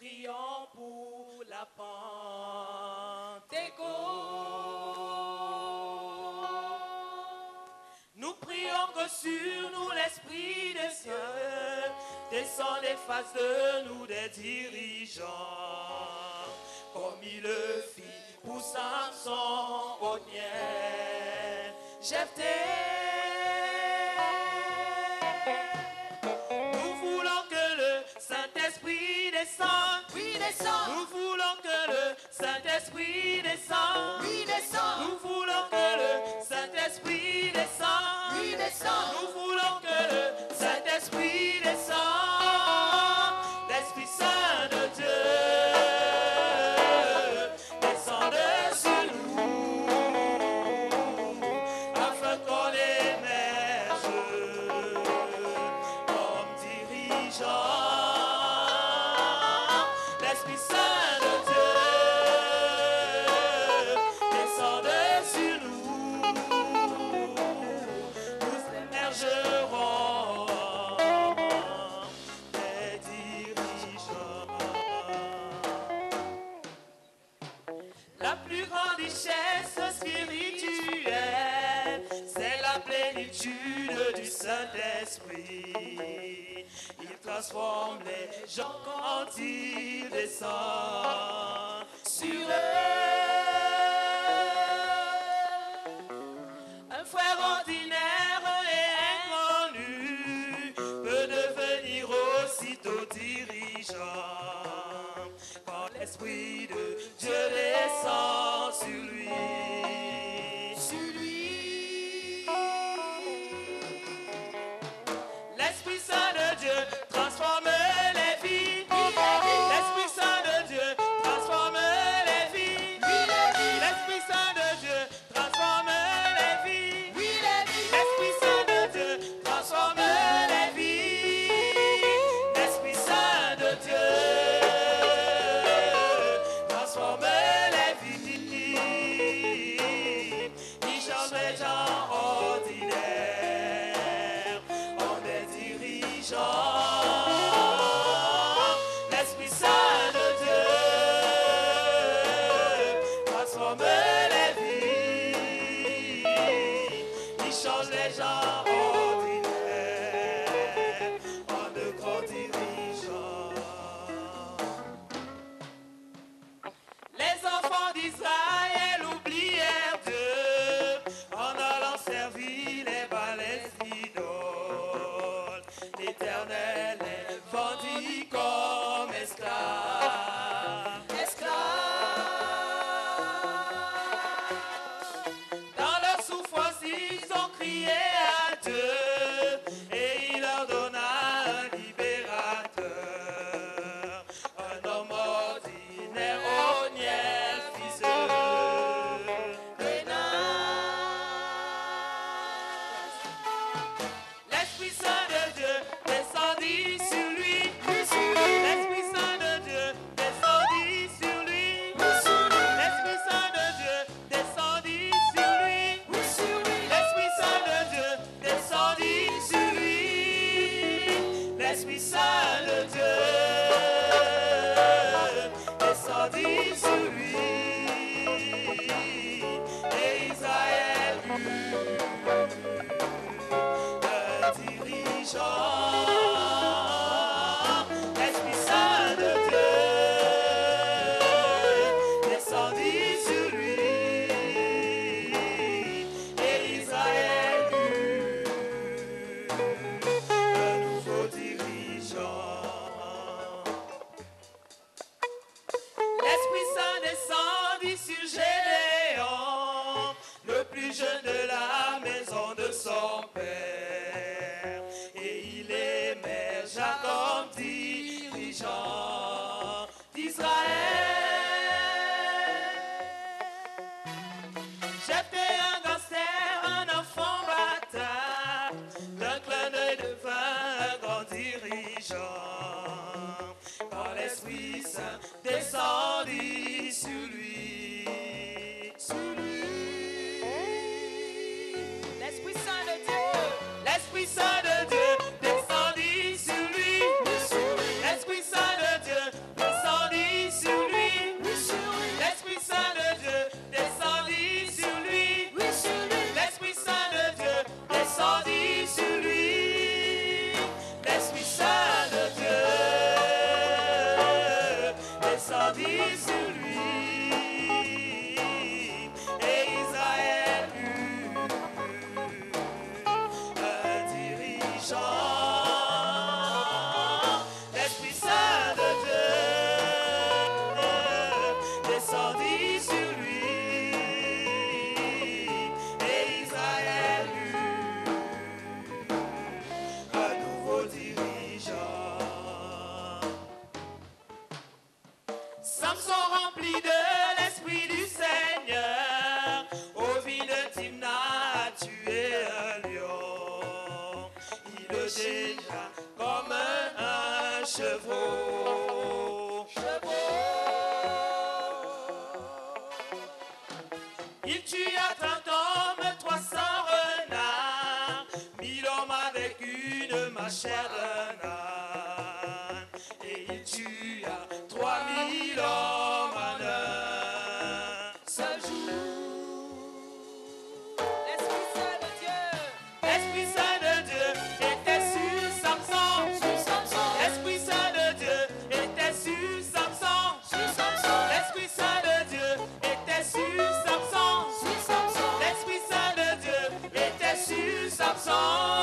prions pour la Pentecôte. Nous prions que sur nous l'Esprit des cieux descende et fasse de nous des dirigeants, comme il le fit pour Samson, Othniel, Jephthé. Nous voulons que le Saint-Esprit descende. Oui, descend. Nous voulons que le Saint-Esprit descende. Oui, descend. Nous voulons que le Saint-Esprit descende. Oui, descend. Nous voulons que le Saint-Esprit descende. richesse spirituelle, c'est la plénitude du Saint-Esprit. Il transforme les gens quand il descend sur eux. j'étais un gangster, un enfant bâtard. D'un clin d'œil devint un grand dirigeant. Par l'Esprit Saint. song. Oh.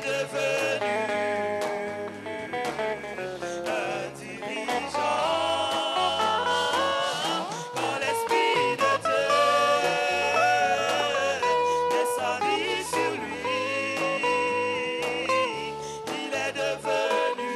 devenu un dirigeant l'esprit de Dieu descendit sur lui il est devenu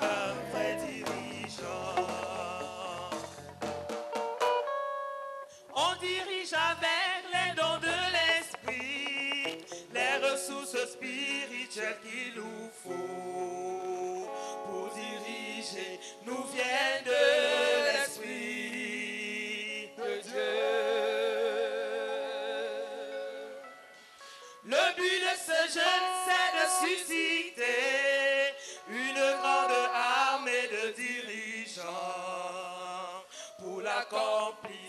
un vrai dirigeant on dirige avec. vers spirituel qu'il nous faut pour diriger nous vient de l'Esprit de Dieu. Le but de ce jeûne, c'est de susciter une grande armée de dirigeants pour l'accomplir.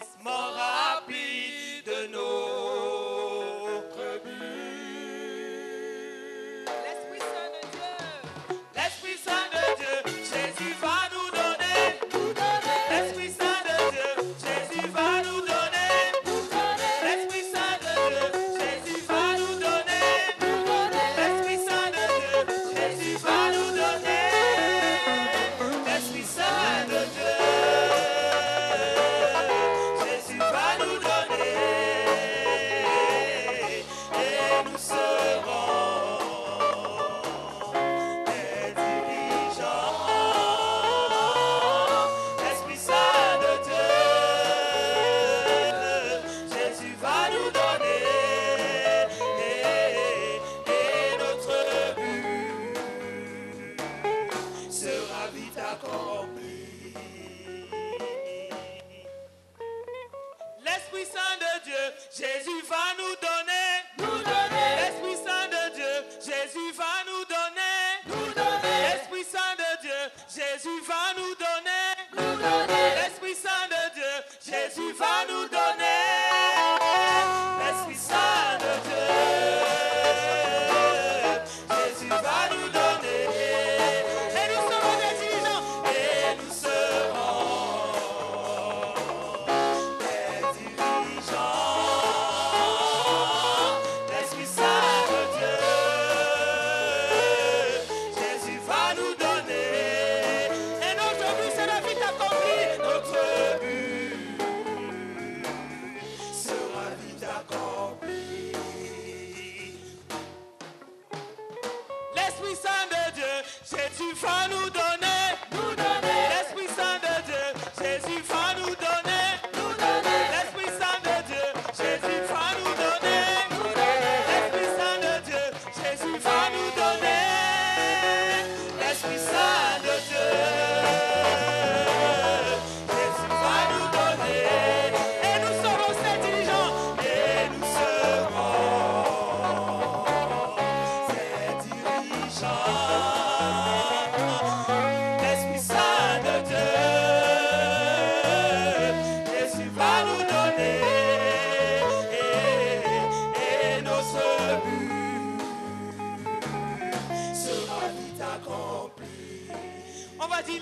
Jésus va nous donner. L'Esprit Saint de Dieu, Jésus va nous donner.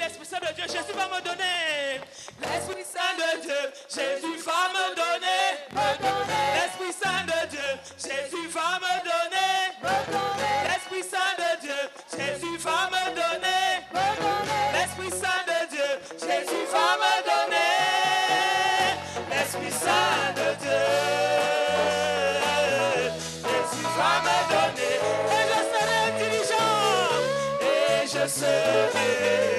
l'Esprit Saint de Dieu, Jésus va me donner. L'Esprit Saint de Dieu, Jésus va me donner. Me donner. L'Esprit Saint de Dieu, Jésus va me donner. Me donner. L'Esprit Saint de Dieu, Jésus va me donner. Me donner. L'Esprit Saint de Dieu, Jésus va me donner. L'Esprit Saint de Dieu, Jésus va me donner. Et je serai diligent. Et je serai.